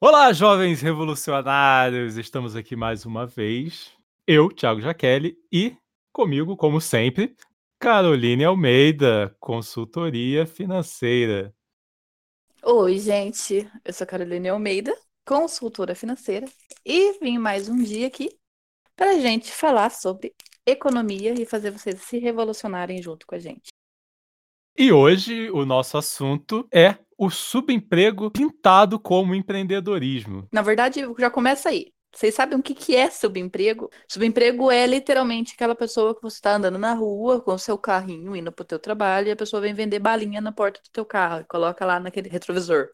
Olá, jovens revolucionários! Estamos aqui mais uma vez. Eu, Thiago Jaqueline, e comigo, como sempre, Caroline Almeida, consultoria financeira. Oi, gente. Eu sou Caroline Almeida, consultora financeira, e vim mais um dia aqui para gente falar sobre economia e fazer vocês se revolucionarem junto com a gente. E hoje o nosso assunto é o subemprego pintado como empreendedorismo. Na verdade, já começa aí. Vocês sabem o que, é subemprego? Subemprego é literalmente aquela pessoa que você está andando na rua com o seu carrinho indo para o teu trabalho e a pessoa vem vender balinha na porta do teu carro e coloca lá naquele retrovisor.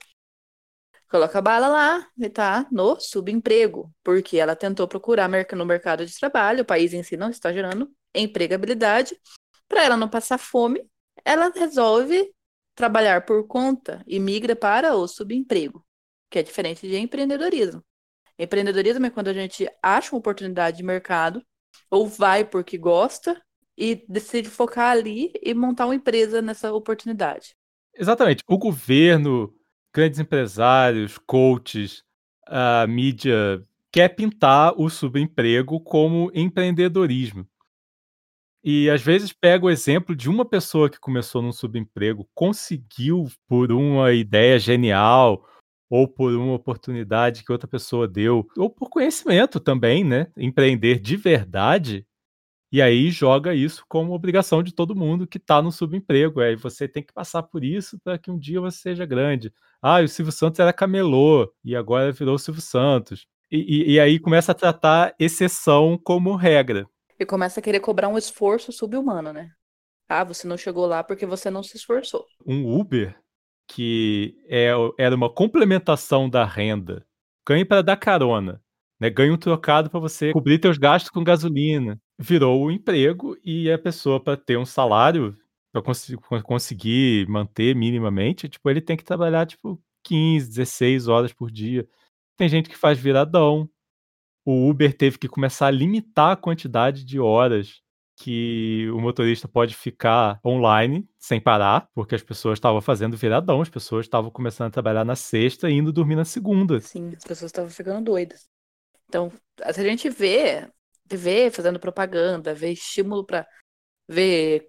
Coloca a bala lá e tá no subemprego, porque ela tentou procurar no mercado de trabalho, o país em si não está gerando empregabilidade. Para ela não passar fome, ela resolve trabalhar por conta e migra para o subemprego, que é diferente de empreendedorismo. Empreendedorismo é quando a gente acha uma oportunidade de mercado ou vai porque gosta e decide focar ali e montar uma empresa nessa oportunidade. Exatamente. O governo, grandes empresários, coaches, a mídia quer pintar o subemprego como empreendedorismo. E às vezes pega o exemplo de uma pessoa que começou num subemprego, conseguiu por uma ideia genial, ou por uma oportunidade que outra pessoa deu, ou por conhecimento também, né? Empreender de verdade. E aí joga isso como obrigação de todo mundo que está no subemprego. Aí você tem que passar por isso para que um dia você seja grande. Ah, o Silvio Santos era camelô e agora virou Silvio Santos. E, e, e aí começa a tratar exceção como regra. E começa a querer cobrar um esforço subhumano, né? Ah, você não chegou lá porque você não se esforçou. Um Uber, que é, era uma complementação da renda, ganha para dar carona, né? ganha um trocado para você cobrir seus gastos com gasolina. Virou o um emprego e a pessoa, para ter um salário, para cons conseguir manter minimamente, tipo, ele tem que trabalhar tipo 15, 16 horas por dia. Tem gente que faz viradão, o Uber teve que começar a limitar a quantidade de horas que o motorista pode ficar online sem parar, porque as pessoas estavam fazendo viradão, as pessoas estavam começando a trabalhar na sexta e indo dormir na segunda. Sim, as pessoas estavam ficando doidas. Então, se a gente vê TV fazendo propaganda, vê estímulo para ver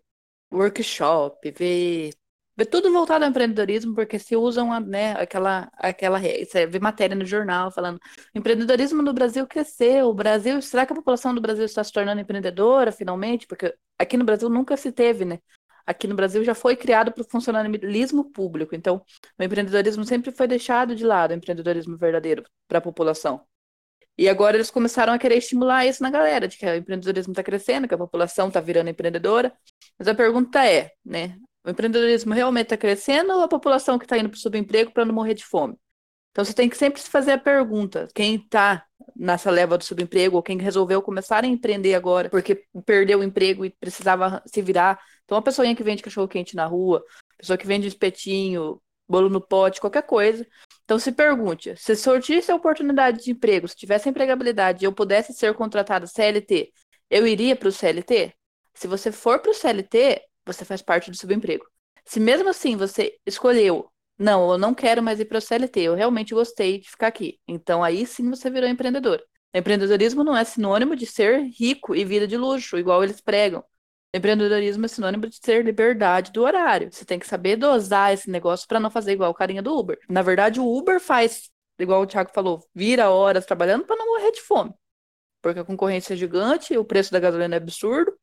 workshop, ver tudo voltado ao empreendedorismo, porque se usam né, aquela, aquela. Você vê matéria no jornal falando: empreendedorismo no Brasil cresceu. O Brasil, será que a população do Brasil está se tornando empreendedora finalmente? Porque aqui no Brasil nunca se teve, né? Aqui no Brasil já foi criado para o funcionalismo público. Então, o empreendedorismo sempre foi deixado de lado, o empreendedorismo verdadeiro para a população. E agora eles começaram a querer estimular isso na galera, de que o empreendedorismo está crescendo, que a população está virando empreendedora. Mas a pergunta é, né? O empreendedorismo realmente está crescendo ou a população que está indo para o subemprego para não morrer de fome? Então você tem que sempre se fazer a pergunta: quem está nessa leva do subemprego ou quem resolveu começar a empreender agora porque perdeu o emprego e precisava se virar. Então, uma pessoa que vende cachorro quente na rua, pessoa que vende espetinho, bolo no pote, qualquer coisa. Então se pergunte: se surgisse a oportunidade de emprego, se tivesse empregabilidade e eu pudesse ser contratado CLT, eu iria para o CLT? Se você for para o CLT, você faz parte do subemprego. Se mesmo assim você escolheu, não, eu não quero mais ir para o CLT, eu realmente gostei de ficar aqui. Então aí sim você virou empreendedor. Empreendedorismo não é sinônimo de ser rico e vida de luxo, igual eles pregam. Empreendedorismo é sinônimo de ter liberdade do horário. Você tem que saber dosar esse negócio para não fazer igual o carinha do Uber. Na verdade, o Uber faz, igual o Thiago falou, vira horas trabalhando para não morrer de fome. Porque a concorrência é gigante, o preço da gasolina é absurdo,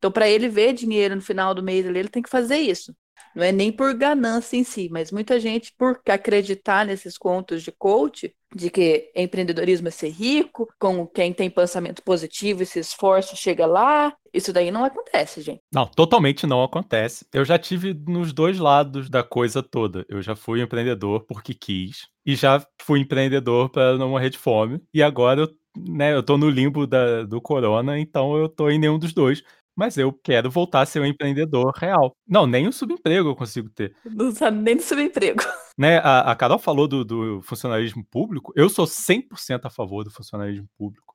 então, para ele ver dinheiro no final do mês, ele tem que fazer isso. Não é nem por ganância em si, mas muita gente, por acreditar nesses contos de coach, de que empreendedorismo é ser rico, com quem tem pensamento positivo e se esforça, chega lá. Isso daí não acontece, gente. Não, totalmente não acontece. Eu já tive nos dois lados da coisa toda. Eu já fui empreendedor porque quis, e já fui empreendedor para não morrer de fome. E agora eu, né, eu tô no limbo da, do corona, então eu tô em nenhum dos dois mas eu quero voltar a ser um empreendedor real. Não, nem o subemprego eu consigo ter. Não sabe nem do subemprego. Né, a, a Carol falou do, do funcionalismo público. Eu sou 100% a favor do funcionalismo público.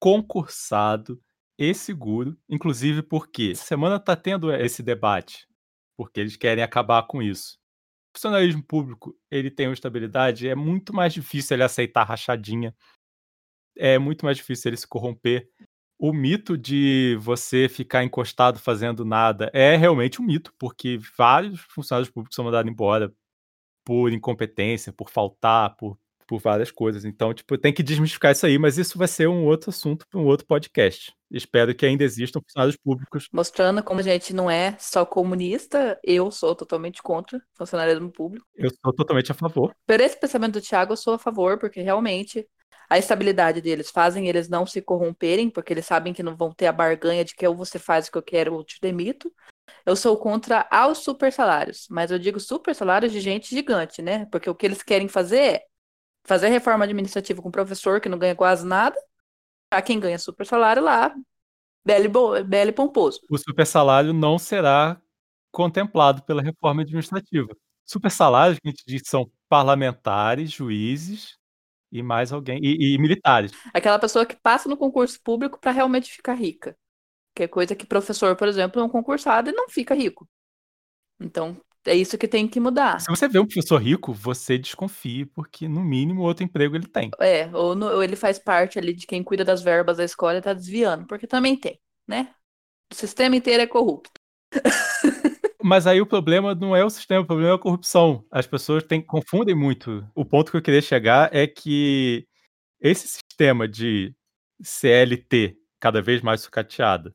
Concursado e seguro. Inclusive porque semana tá tendo esse debate. Porque eles querem acabar com isso. funcionalismo público ele tem uma estabilidade, é muito mais difícil ele aceitar rachadinha. É muito mais difícil ele se corromper. O mito de você ficar encostado fazendo nada é realmente um mito, porque vários funcionários públicos são mandados embora por incompetência, por faltar, por, por várias coisas. Então, tipo, tem que desmistificar isso aí, mas isso vai ser um outro assunto para um outro podcast. Espero que ainda existam funcionários públicos. Mostrando como a gente não é só comunista, eu sou totalmente contra funcionalismo público. Eu sou totalmente a favor. Por esse pensamento do Thiago, eu sou a favor, porque realmente a estabilidade deles fazem eles não se corromperem, porque eles sabem que não vão ter a barganha de que ou você faz o que eu quero ou te demito. Eu sou contra aos super salários, mas eu digo super salários de gente gigante, né? Porque o que eles querem fazer é fazer reforma administrativa com professor que não ganha quase nada, a quem ganha super salário lá, belo e pomposo. O super salário não será contemplado pela reforma administrativa. Super salários que a gente diz são parlamentares, juízes e mais alguém e, e militares. Aquela pessoa que passa no concurso público para realmente ficar rica. Que é coisa que professor, por exemplo, é um concursado e não fica rico. Então, é isso que tem que mudar. Se você vê um professor rico, você desconfie, porque no mínimo outro emprego ele tem. É, ou, no, ou ele faz parte ali de quem cuida das verbas da escola e tá desviando, porque também tem, né? O sistema inteiro é corrupto. Mas aí o problema não é o sistema, o problema é a corrupção. As pessoas têm, confundem muito. O ponto que eu queria chegar é que esse sistema de CLT cada vez mais sucateada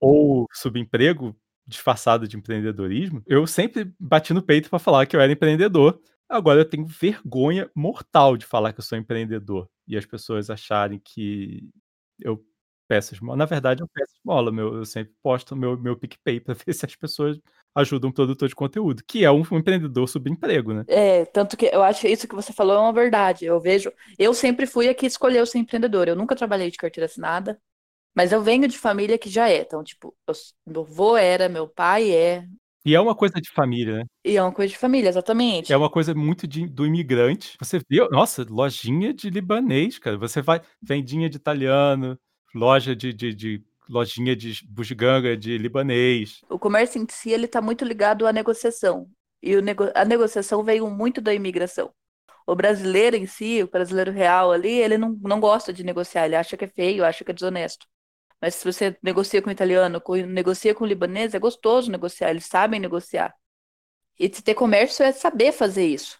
ou subemprego disfarçado de empreendedorismo, eu sempre bati no peito para falar que eu era empreendedor. Agora eu tenho vergonha mortal de falar que eu sou empreendedor e as pessoas acharem que eu peço esmola. Na verdade, eu peço esmola. Meu, eu sempre posto meu, meu PicPay para ver se as pessoas ajudam um produtor de conteúdo, que é um, um empreendedor subemprego, né? É, tanto que eu acho que isso que você falou é uma verdade. Eu vejo, eu sempre fui a que escolheu ser empreendedor. Eu nunca trabalhei de carteira assinada. Mas eu venho de família que já é. Então, tipo, eu, meu avô era, meu pai é. E é uma coisa de família, né? E é uma coisa de família, exatamente. É uma coisa muito de, do imigrante. Você vê, nossa, lojinha de libanês, cara. Você vai, vendinha de italiano, loja de, de, de lojinha de bugiganga de libanês. O comércio em si, ele tá muito ligado à negociação. E nego... a negociação veio muito da imigração. O brasileiro em si, o brasileiro real ali, ele não, não gosta de negociar, ele acha que é feio, acha que é desonesto. Mas se você negocia com o italiano, com, negocia com o libanês, é gostoso negociar, eles sabem negociar. E ter comércio é saber fazer isso.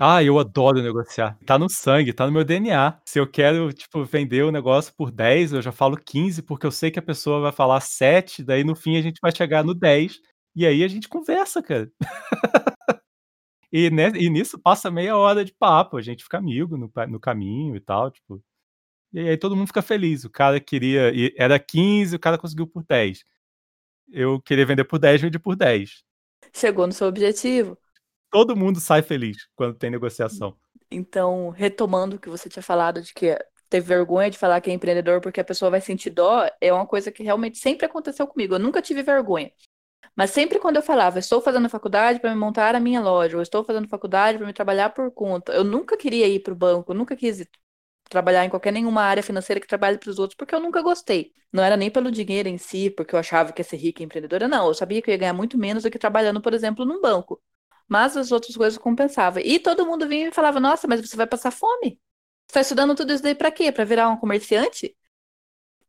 Ah, eu adoro negociar. Tá no sangue, tá no meu DNA. Se eu quero, tipo, vender o um negócio por 10, eu já falo 15, porque eu sei que a pessoa vai falar 7, daí no fim a gente vai chegar no 10, e aí a gente conversa, cara. e, né, e nisso passa meia hora de papo, a gente fica amigo no, no caminho e tal, tipo. E aí todo mundo fica feliz. O cara queria. Era 15, o cara conseguiu por 10. Eu queria vender por 10, vendi por 10. Chegou no seu objetivo. Todo mundo sai feliz quando tem negociação. Então, retomando o que você tinha falado de que teve vergonha de falar que é empreendedor porque a pessoa vai sentir dó, é uma coisa que realmente sempre aconteceu comigo. Eu nunca tive vergonha. Mas sempre quando eu falava, estou fazendo faculdade para me montar a minha loja, ou estou fazendo faculdade para me trabalhar por conta, eu nunca queria ir para o banco, nunca quis trabalhar em qualquer nenhuma área financeira que trabalhe para os outros, porque eu nunca gostei. Não era nem pelo dinheiro em si, porque eu achava que ia ser rica e empreendedora, não. Eu sabia que eu ia ganhar muito menos do que trabalhando, por exemplo, num banco. Mas as outras coisas compensavam. E todo mundo vinha e falava: Nossa, mas você vai passar fome? Você está estudando tudo isso daí para quê? Para virar um comerciante?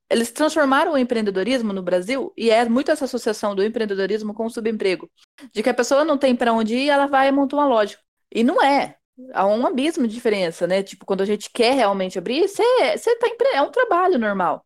Eles transformaram o empreendedorismo no Brasil, e é muito essa associação do empreendedorismo com o subemprego, de que a pessoa não tem para onde ir, ela vai e monta uma loja. E não é há um abismo de diferença, né? Tipo, quando a gente quer realmente abrir, você, você tá empre... é um trabalho normal.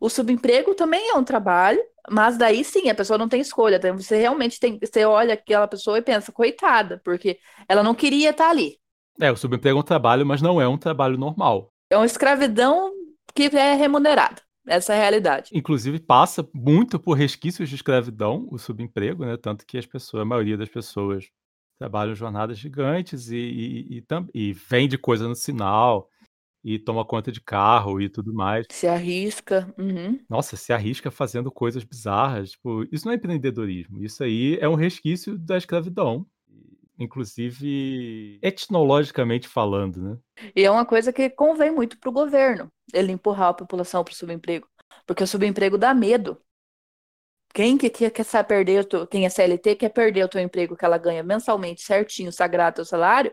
O subemprego também é um trabalho, mas daí sim, a pessoa não tem escolha. Então você realmente tem, você olha aquela pessoa e pensa, coitada, porque ela não queria estar ali. É, o subemprego é um trabalho, mas não é um trabalho normal. É uma escravidão que é remunerada. Essa é a realidade. Inclusive, passa muito por resquícios de escravidão, o subemprego, né? Tanto que as pessoas, a maioria das pessoas trabalham jornadas gigantes e, e, e, e, vende coisa no sinal e toma conta de carro e tudo mais. Se arrisca. Uhum. Nossa, se arrisca fazendo coisas bizarras. Tipo, isso não é empreendedorismo. Isso aí é um resquício da escravidão. Inclusive, etnologicamente falando, né? E é uma coisa que convém muito para o governo, ele empurrar a população para o subemprego. Porque o subemprego dá medo. Quem que quer, quer perder, quem é CLT quer perder o teu emprego que ela ganha mensalmente, certinho, sagrado o salário,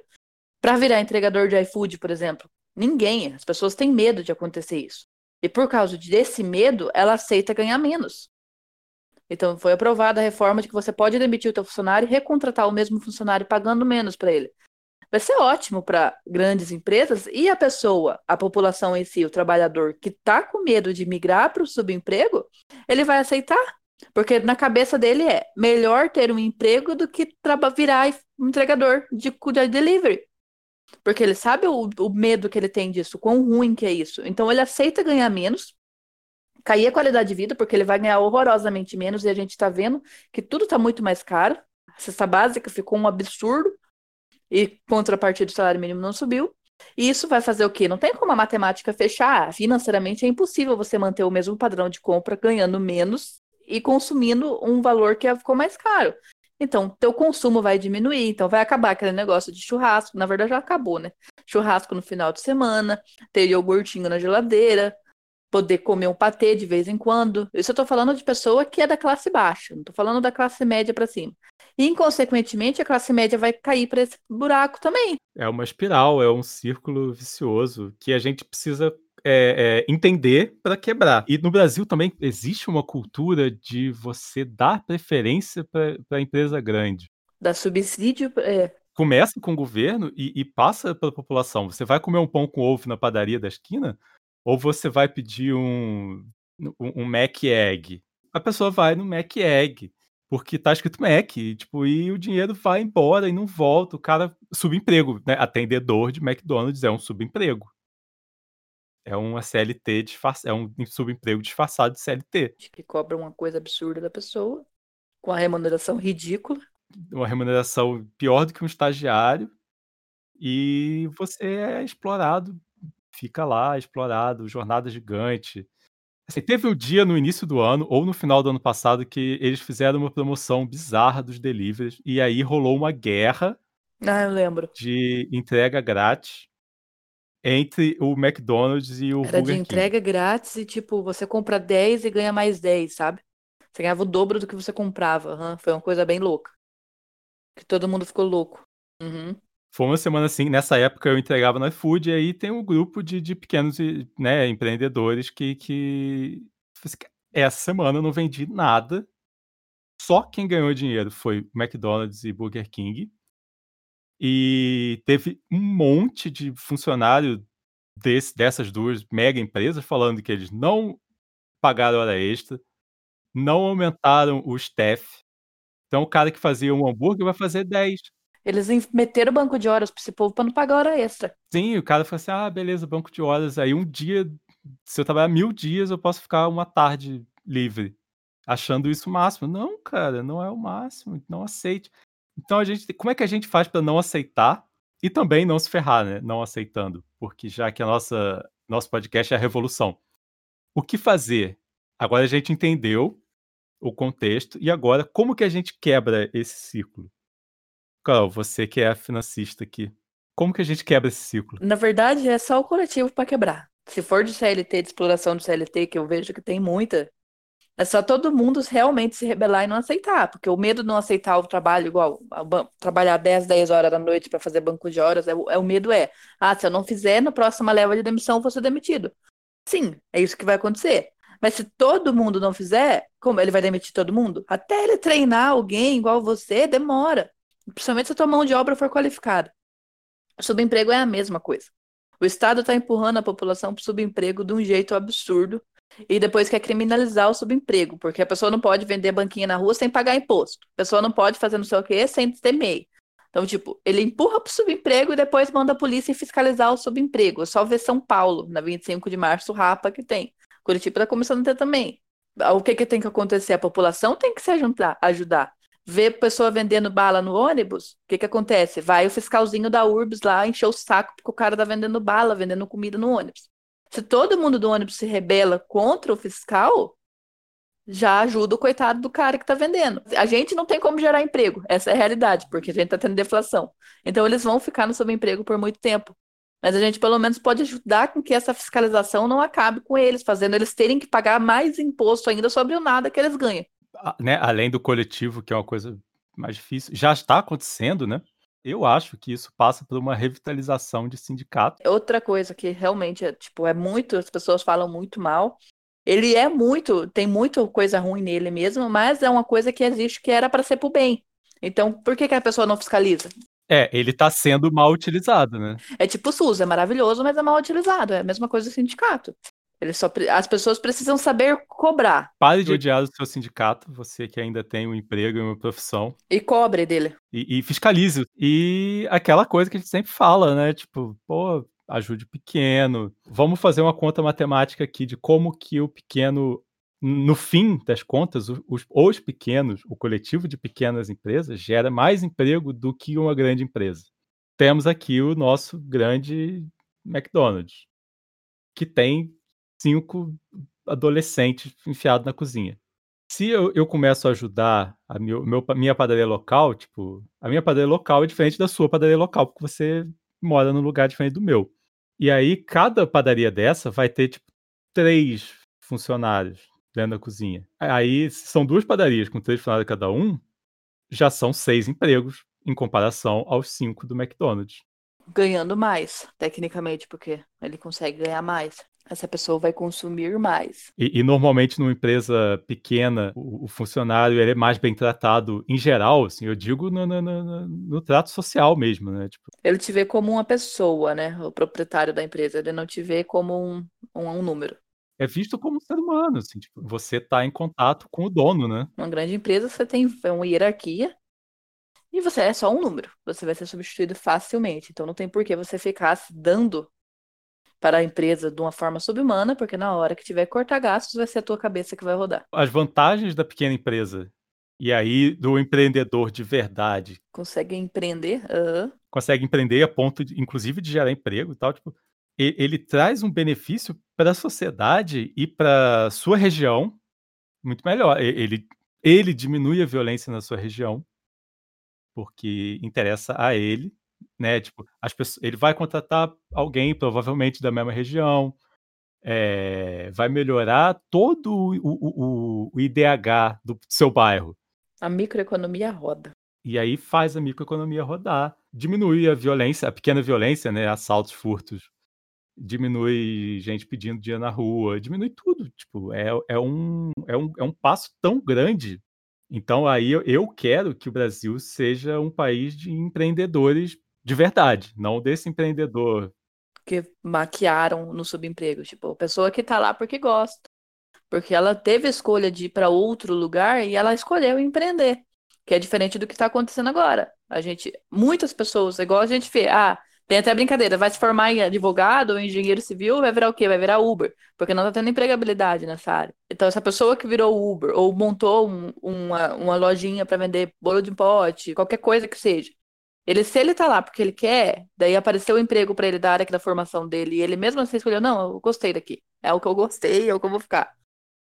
para virar entregador de iFood, por exemplo? Ninguém. As pessoas têm medo de acontecer isso. E por causa desse medo, ela aceita ganhar menos. Então, foi aprovada a reforma de que você pode demitir o teu funcionário e recontratar o mesmo funcionário pagando menos para ele. Vai ser ótimo para grandes empresas e a pessoa, a população em si, o trabalhador que está com medo de migrar para o subemprego, ele vai aceitar. Porque na cabeça dele é melhor ter um emprego do que virar entregador de, de delivery. Porque ele sabe o, o medo que ele tem disso, quão ruim que é isso. Então ele aceita ganhar menos, cair a qualidade de vida, porque ele vai ganhar horrorosamente menos, e a gente está vendo que tudo está muito mais caro. A cesta básica ficou um absurdo, e contrapartida do salário mínimo não subiu. E isso vai fazer o quê? Não tem como a matemática fechar. Financeiramente é impossível você manter o mesmo padrão de compra ganhando menos e consumindo um valor que ficou mais caro. Então, teu consumo vai diminuir, então vai acabar aquele negócio de churrasco, na verdade já acabou, né? Churrasco no final de semana, ter iogurtinho na geladeira, poder comer um patê de vez em quando. Isso eu tô falando de pessoa que é da classe baixa, não tô falando da classe média para cima. E, inconsequentemente, a classe média vai cair para esse buraco também. É uma espiral, é um círculo vicioso que a gente precisa é, é, entender para quebrar. E no Brasil também existe uma cultura de você dar preferência para a empresa grande. Dar subsídio. É. Começa com o governo e, e passa para a população. Você vai comer um pão com ovo na padaria da esquina? Ou você vai pedir um, um, um Mac Egg? A pessoa vai no Mac Egg porque tá escrito Mac, e, tipo, e o dinheiro vai embora e não volta. O cara, subemprego, né? Atendedor de McDonald's é um subemprego. É uma CLT disfarçada, é um subemprego disfarçado de CLT. Que cobra uma coisa absurda da pessoa, com a remuneração ridícula. Uma remuneração pior do que um estagiário. E você é explorado, fica lá explorado, jornada gigante. Assim, teve um dia no início do ano, ou no final do ano passado, que eles fizeram uma promoção bizarra dos deliveries, e aí rolou uma guerra. Ah, eu lembro. De entrega grátis entre o McDonald's e o Era Burger de entrega King. grátis e, tipo, você compra 10 e ganha mais 10, sabe? Você ganhava o dobro do que você comprava. Uhum. Foi uma coisa bem louca. Que todo mundo ficou louco. Uhum. Foi uma semana assim, nessa época eu entregava no iFood, e aí tem um grupo de, de pequenos né, empreendedores que, que. Assim, essa semana eu não vendi nada. Só quem ganhou dinheiro foi McDonald's e Burger King. E teve um monte de funcionário desse, dessas duas mega empresas falando que eles não pagaram hora extra, não aumentaram o staff. Então o cara que fazia um hambúrguer vai fazer 10. Eles meteram o banco de horas para esse povo para não pagar hora extra. Sim, o cara falou assim: ah, beleza, banco de horas. Aí um dia, se eu trabalhar mil dias, eu posso ficar uma tarde livre. Achando isso o máximo. Não, cara, não é o máximo. Não aceite. Então a gente, como é que a gente faz para não aceitar e também não se ferrar, né? Não aceitando, porque já que a nossa nosso podcast é a revolução. O que fazer? Agora a gente entendeu o contexto e agora como que a gente quebra esse ciclo? Carol, você que é a financista aqui, como que a gente quebra esse ciclo? Na verdade, é só o coletivo para quebrar. Se for de CLT, de exploração de CLT, que eu vejo que tem muita, é só todo mundo realmente se rebelar e não aceitar, porque o medo de não aceitar o trabalho igual, trabalhar 10, 10 horas da noite para fazer banco de horas, é, é, o medo é, ah, se eu não fizer, na próxima leva de demissão, vou ser demitido. Sim, é isso que vai acontecer. Mas se todo mundo não fizer, como ele vai demitir todo mundo? Até ele treinar alguém igual você, demora. Principalmente se a tua mão de obra for qualificada. O subemprego é a mesma coisa. O Estado está empurrando a população para o subemprego de um jeito absurdo e depois quer criminalizar o subemprego, porque a pessoa não pode vender banquinha na rua sem pagar imposto. A pessoa não pode fazer não sei o quê sem ter MEI. Então, tipo, ele empurra para o subemprego e depois manda a polícia fiscalizar o subemprego. É só ver São Paulo, na 25 de março, o Rapa que tem. Curitiba está começando a ter também. O que, que tem que acontecer? A população tem que se ajudar. ajudar. Ver pessoa vendendo bala no ônibus, o que, que acontece? Vai o fiscalzinho da URBS lá encher o saco porque o cara tá vendendo bala, vendendo comida no ônibus. Se todo mundo do ônibus se rebela contra o fiscal, já ajuda o coitado do cara que está vendendo. A gente não tem como gerar emprego, essa é a realidade, porque a gente está tendo deflação. Então eles vão ficar no subemprego por muito tempo. Mas a gente pelo menos pode ajudar com que essa fiscalização não acabe com eles, fazendo eles terem que pagar mais imposto ainda sobre o nada que eles ganham. né, além do coletivo, que é uma coisa mais difícil, já está acontecendo, né? Eu acho que isso passa por uma revitalização de sindicato. Outra coisa que realmente é, tipo, é muito, as pessoas falam muito mal. Ele é muito, tem muita coisa ruim nele mesmo, mas é uma coisa que existe que era para ser pro bem. Então, por que, que a pessoa não fiscaliza? É, ele está sendo mal utilizado, né? É tipo o SUS, é maravilhoso, mas é mal utilizado. É a mesma coisa do sindicato. Ele só, as pessoas precisam saber cobrar. Pare de odiar o seu sindicato, você que ainda tem um emprego e uma profissão. E cobre dele. E, e fiscalize. E aquela coisa que a gente sempre fala, né? Tipo, pô, ajude o pequeno. Vamos fazer uma conta matemática aqui de como que o pequeno, no fim das contas, os, os pequenos, o coletivo de pequenas empresas, gera mais emprego do que uma grande empresa. Temos aqui o nosso grande McDonald's, que tem cinco adolescentes enfiados na cozinha. Se eu, eu começo a ajudar a meu, meu, minha padaria local, tipo, a minha padaria local é diferente da sua padaria local, porque você mora num lugar diferente do meu. E aí, cada padaria dessa vai ter, tipo, três funcionários dentro da cozinha. Aí, se são duas padarias com três funcionários cada um, já são seis empregos em comparação aos cinco do McDonald's. Ganhando mais, tecnicamente, porque ele consegue ganhar mais essa pessoa vai consumir mais. E, e normalmente numa empresa pequena, o, o, funcionário ele é mais bem tratado em geral, assim, eu digo no, no, no, no, trato social mesmo, né? Tipo... Ele te vê como uma pessoa, né? O proprietário da empresa, ele não te vê como um, um, um número. É visto como um ser humano, assim, tipo, você está em contato com o dono, né? Uma grande empresa, você tem uma hierarquia e você é só um número. Você vai ser substituído facilmente. Então não tem por que você ficar dando para a empresa de uma forma subhumana, porque na hora que tiver que cortar gastos, vai ser a tua cabeça que vai rodar. As vantagens da pequena empresa e aí do empreendedor de verdade. Consegue empreender? Uhum. Consegue empreender a ponto, de, inclusive, de gerar emprego e tal. Tipo, ele, ele traz um benefício para a sociedade e para sua região muito melhor. Ele, ele diminui a violência na sua região, porque interessa a ele né? Tipo, as pessoas, ele vai contratar alguém, provavelmente da mesma região, é, vai melhorar todo o, o, o, IDH do seu bairro. A microeconomia roda. E aí faz a microeconomia rodar. Diminui a violência, a pequena violência, né? Assaltos, furtos. Diminui gente pedindo dia na rua, diminui tudo. Tipo, é, é, um, é, um, é um passo tão grande. Então aí eu, eu quero que o Brasil seja um país de empreendedores de verdade, não desse empreendedor. Que maquiaram no subemprego. Tipo, a pessoa que tá lá porque gosta. Porque ela teve a escolha de ir para outro lugar e ela escolheu empreender. Que é diferente do que está acontecendo agora. A gente, muitas pessoas, igual a gente vê, ah, tem até brincadeira, vai se formar em advogado ou engenheiro civil, vai virar o quê? Vai virar Uber, porque não tá tendo empregabilidade nessa área. Então, essa pessoa que virou Uber ou montou um, uma, uma lojinha para vender bolo de pote, qualquer coisa que seja, ele, se ele tá lá porque ele quer, daí apareceu o um emprego para ele da área da formação dele, e ele mesmo assim escolheu, não, eu gostei daqui. É o que eu gostei, é o que eu vou ficar.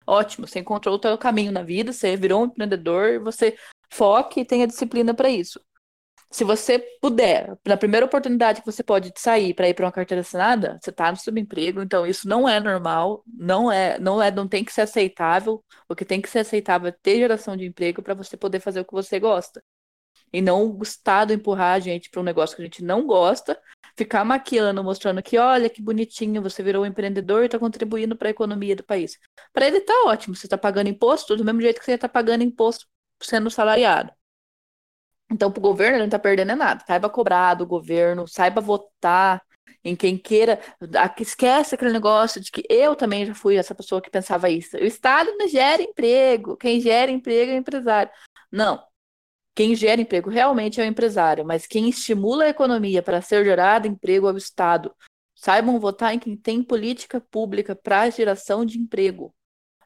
Ótimo, você encontrou o seu caminho na vida, você virou um empreendedor, você foque e tenha disciplina para isso. Se você puder, na primeira oportunidade que você pode sair para ir para uma carteira assinada, você está no subemprego, então isso não é normal, não é, não é, não tem que ser aceitável. O que tem que ser aceitável é ter geração de emprego para você poder fazer o que você gosta e não o Estado empurrar a gente para um negócio que a gente não gosta, ficar maquiando, mostrando que, olha que bonitinho, você virou um empreendedor e está contribuindo para a economia do país. Para ele tá ótimo, você está pagando imposto do mesmo jeito que você está pagando imposto sendo salariado. Então, para o governo, ele não está perdendo nada. Saiba cobrar do governo, saiba votar em quem queira. Esquece aquele negócio de que eu também já fui essa pessoa que pensava isso. O Estado não gera emprego, quem gera emprego é o empresário. Não, quem gera emprego realmente é o empresário, mas quem estimula a economia para ser gerado emprego é o Estado. Saibam votar em quem tem política pública para geração de emprego.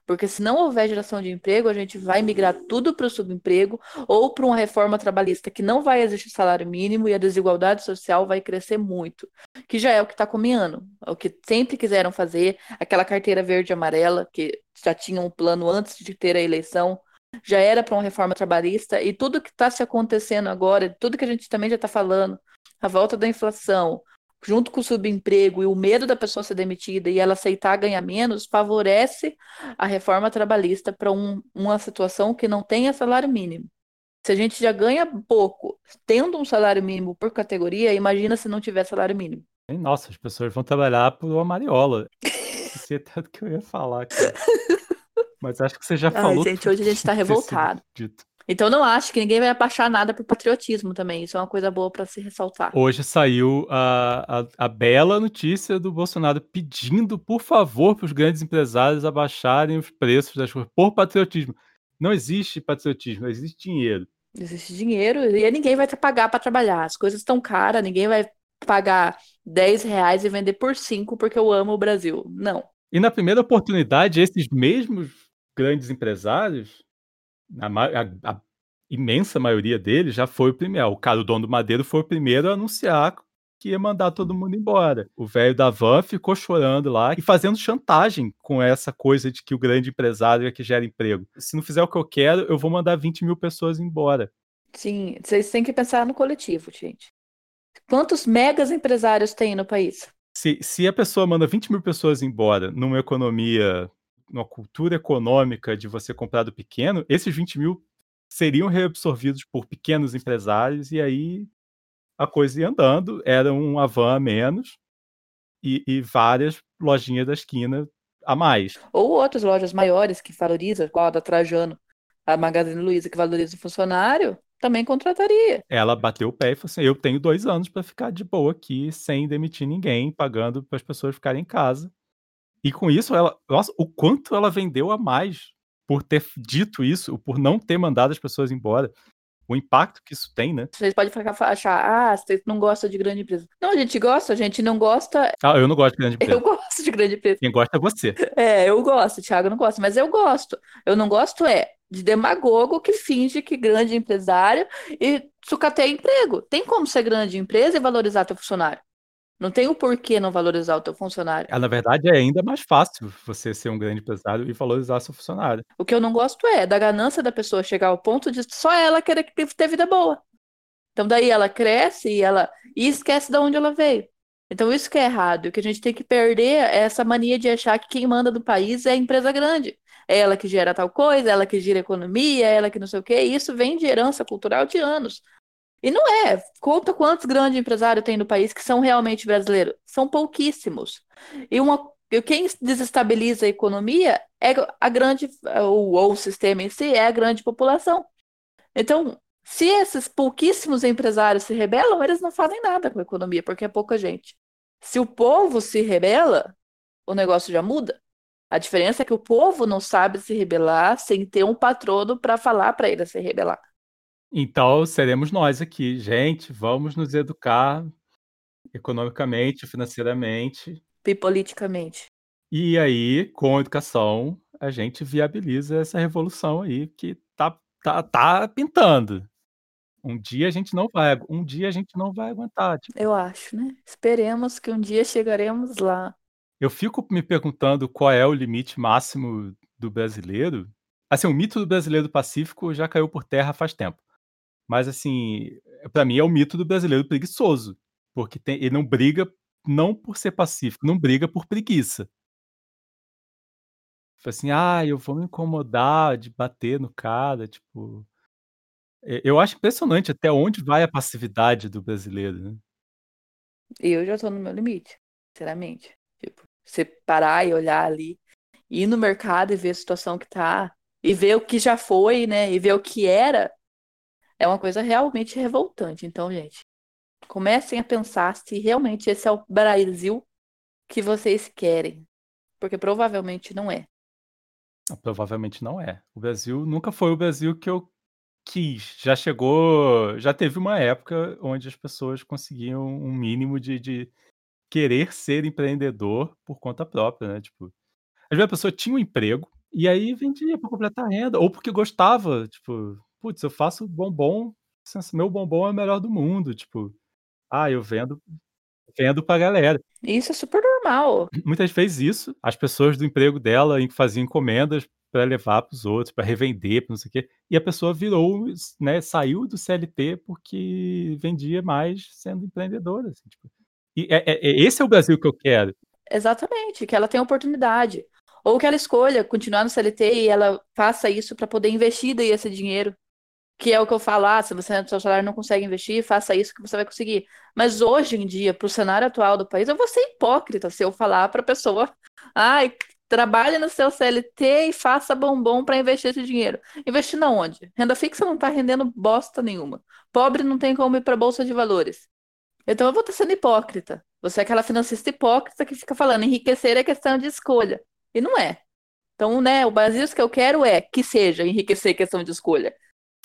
Porque se não houver geração de emprego, a gente vai migrar tudo para o subemprego ou para uma reforma trabalhista que não vai existir salário mínimo e a desigualdade social vai crescer muito. Que já é o que está começando, é o que sempre quiseram fazer, aquela carteira verde e amarela, que já tinham um plano antes de ter a eleição, já era para uma reforma trabalhista e tudo que está se acontecendo agora, tudo que a gente também já está falando, a volta da inflação, junto com o subemprego e o medo da pessoa ser demitida e ela aceitar ganhar menos, favorece a reforma trabalhista para um, uma situação que não tenha salário mínimo. Se a gente já ganha pouco, tendo um salário mínimo por categoria, imagina se não tiver salário mínimo. Nossa, as pessoas vão trabalhar por uma mariola. Esqueci até do que eu ia falar aqui. Mas acho que você já Ai, falou. gente, hoje a gente tá sido revoltado. Então não acho que ninguém vai abaixar nada por patriotismo também. Isso é uma coisa boa para se ressaltar. Hoje saiu a, a, a bela notícia do Bolsonaro pedindo, por favor, para os grandes empresários abaixarem os preços das coisas por patriotismo. Não existe patriotismo, existe dinheiro. Existe dinheiro e ninguém vai pagar para trabalhar. As coisas estão caras, ninguém vai pagar 10 reais e vender por 5 porque eu amo o Brasil. Não. E na primeira oportunidade, esses mesmos grandes empresários, a, a- a imensa maioria deles já foi o primeiro. O cara, o dono do Madeiro, foi o primeiro a anunciar que ia mandar todo mundo embora. O velho da van ficou chorando lá e fazendo chantagem com essa coisa de que o grande empresário é que gera emprego. Se não fizer o que eu quero, eu vou mandar 20 mil pessoas embora. Sim, vocês têm que pensar no coletivo, gente. Quantos megas empresários tem no país? Se, se a pessoa manda 20 mil pessoas embora numa economia, numa cultura econômica de você comprar do pequeno, esses 20 mil seriam reabsorvidos por pequenos empresários e aí a coisa ia andando, era uma van a menos e, e várias lojinhas da esquina a mais. Ou outras lojas maiores que valorizam, igual a da Trajano, a Magazine Luiza, que valoriza o funcionário, também contrataria. Ela bateu o pé e falou assim: Eu tenho dois anos para ficar de boa aqui, sem demitir ninguém, pagando para as pessoas ficarem em casa. E com isso, ela, nossa, o quanto ela vendeu a mais por ter dito isso, por não ter mandado as pessoas embora. O impacto que isso tem, né? Vocês podem ficar, achar, ah, você não gosta de grande empresa. Não, a gente gosta, a gente não gosta. Ah, eu não gosto de grande Eu empresa. gosto de grande empresa. Quem gosta é você. É, eu gosto, Thiago não gosta, mas eu gosto. Eu não gosto é de demagogo que finge que grande empresário e sucateia emprego. Tem como ser grande empresa e valorizar teu funcionário. Não tem o porquê não valorizar o teu funcionário. Ah, na verdade, é ainda mais fácil você ser um grande empresário e valorizar seu funcionário. O que eu não gosto é da ganância da pessoa chegar ao ponto de só ela querer ter vida boa. Então daí ela cresce e ela e esquece de onde ela veio. Então isso que é errado, que a gente tem que perder é essa mania de achar que quem manda do país é a empresa grande. É ela que gera tal coisa, é ela que gira a economia, é ela que não sei o quê. E isso vem de herança cultural de anos. E não é. Conta quantos grandes empresários tem no país que são realmente brasileiros. São pouquíssimos. E uma, quem desestabiliza a economia é a grande, ou, ou o sistema em si, é a grande população. Então, se esses pouquíssimos empresários se rebelam, eles não fazem nada com a economia, porque é pouca gente. Se o povo se rebela, o negócio já muda. A diferença é que o povo não sabe se rebelar sem ter um patrono para falar para ele se rebelar. Então, seremos nós aqui. Gente, vamos nos educar economicamente, financeiramente. E politicamente. E aí, com a educação, a gente viabiliza essa revolução aí que tá, tá, tá pintando. Um dia a gente não vai, um dia a gente não vai aguentar. tipo. Eu acho, né? Esperemos que um dia chegaremos lá. Eu fico me perguntando qual é o limite máximo do brasileiro. Assim, o mito do brasileiro do Pacífico já caiu por terra faz tempo. Mas assim, pra mim é o mito do brasileiro preguiçoso, porque tem- ele não briga não por ser pacífico, não briga por preguiça. Tipo assim, ah, eu vou me incomodar de bater no cara, tipo. Eu acho impressionante até onde vai a passividade do brasileiro, né? Eu já tô no meu limite, sinceramente. Tipo, você parar e olhar ali, ir no mercado e ver a situação que tá, e ver o que já foi, né? E ver o que era, é uma coisa realmente revoltante. Então, gente, comecem a pensar se realmente esse é o Brasil que vocês querem. Porque provavelmente não é. Provavelmente não é. O Brasil nunca foi o Brasil que eu quis. Já chegou, já teve uma época onde as pessoas conseguiam um mínimo de, de querer ser empreendedor por conta própria, né? Tipo, às vezes a pessoa tinha um emprego e aí vendia para completar a renda, ou porque gostava, tipo, putz, eu faço bombom, meu bombom é o melhor do mundo, tipo, ah, eu vendo, vendo pra galera. Isso é super normal. Muitas vezes isso, as pessoas do emprego dela em- faziam encomendas para levar para os outros, para revender, para não sei o quê. E a pessoa virou, né, saiu do CLT porque vendia mais sendo empreendedora. assim, tipo. E é, é, é, esse é o Brasil que eu quero. Exatamente, que ela tenha oportunidade. Ou que ela escolha continuar no CLT e ela faça isso para poder investir daí esse dinheiro. Que é o que eu falo, ah, se você no seu salário não consegue investir, faça isso que você vai conseguir. Mas hoje em dia, para o cenário atual do país, eu vou ser hipócrita se eu falar para a pessoa, ai, trabalhe no seu CLT e faça bombom para investir esse dinheiro. Investir na onde? Renda fixa não está rendendo bosta nenhuma. Pobre não tem como ir para bolsa de valores. Então eu vou estar sendo hipócrita. Você é aquela financista hipócrita que fica falando enriquecer é questão de escolha. E não é. Então, né, o Brasil que eu quero é que seja enriquecer questão de escolha.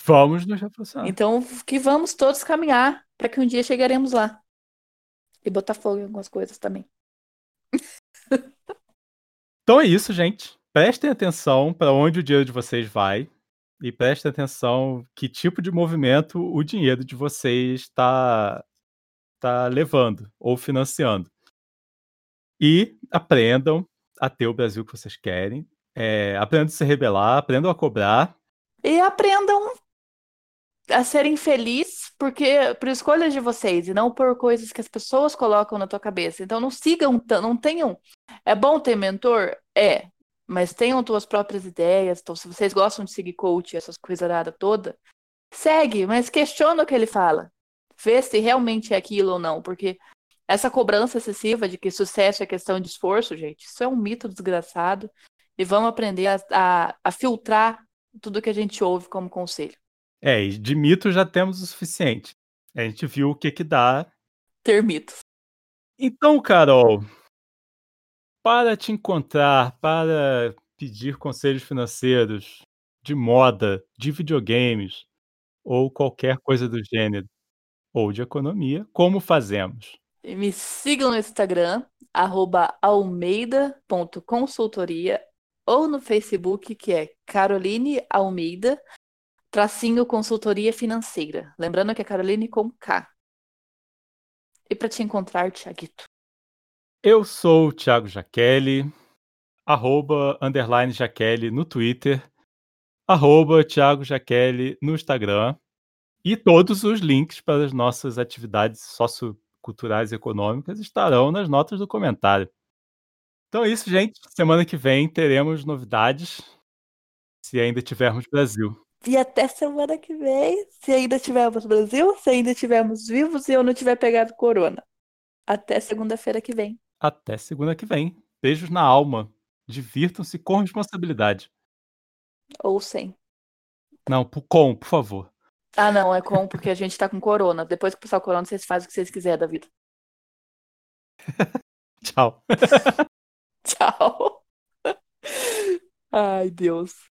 Vamos nos reforçar. Então, que vamos todos caminhar para que um dia chegaremos lá. E botar fogo em algumas coisas também. então é isso, gente. Prestem atenção para onde o dinheiro de vocês vai. E prestem atenção que tipo de movimento o dinheiro de vocês está tá levando ou financiando. E aprendam a ter o Brasil que vocês querem. É, aprendam a se rebelar, aprendam a cobrar. E aprendam a serem felizes porque por escolhas de vocês e não por coisas que as pessoas colocam na tua cabeça. Então não sigam, não tenham. É bom ter mentor? É. Mas tenham tuas próprias ideias. Então, se vocês gostam de seguir coach, essas coisas nada toda, segue, mas questiona o que ele fala ver se realmente é aquilo ou não, porque essa cobrança excessiva de que sucesso é questão de esforço, gente, isso é um mito desgraçado. E vamos aprender a, a, a filtrar tudo que a gente ouve como conselho. É, e de mito já temos o suficiente. A gente viu o que que dá. Ter mitos. Então, Carol, para te encontrar, para pedir conselhos financeiros de moda, de videogames ou qualquer coisa do gênero, ou de economia, como fazemos? Me sigam no Instagram, almeida.consultoria, ou no Facebook, que é Caroline Almeida, tracinho consultoria financeira. Lembrando que é Caroline com K. E para te encontrar, Tiaguito? Eu sou o Thiago Jaqueli, arroba, underline Jaqueli no Twitter, arroba Thiago Jaqueli no Instagram. E todos os links para as nossas atividades socioculturais e econômicas estarão nas notas do comentário. Então é isso, gente. Semana que vem teremos novidades, se ainda tivermos Brasil. E até semana que vem, se ainda tivermos Brasil, se ainda tivermos vivos e eu não tiver pegado corona. Até segunda-feira que vem. Até segunda que vem. Beijos na alma. Divirtam-se com responsabilidade. Ou sem. Não, com, por favor. Ah, não, é com porque a gente tá com corona. Depois que passar o corona, vocês fazem o que vocês quiserem da vida. Tchau. Tchau. Ai, Deus.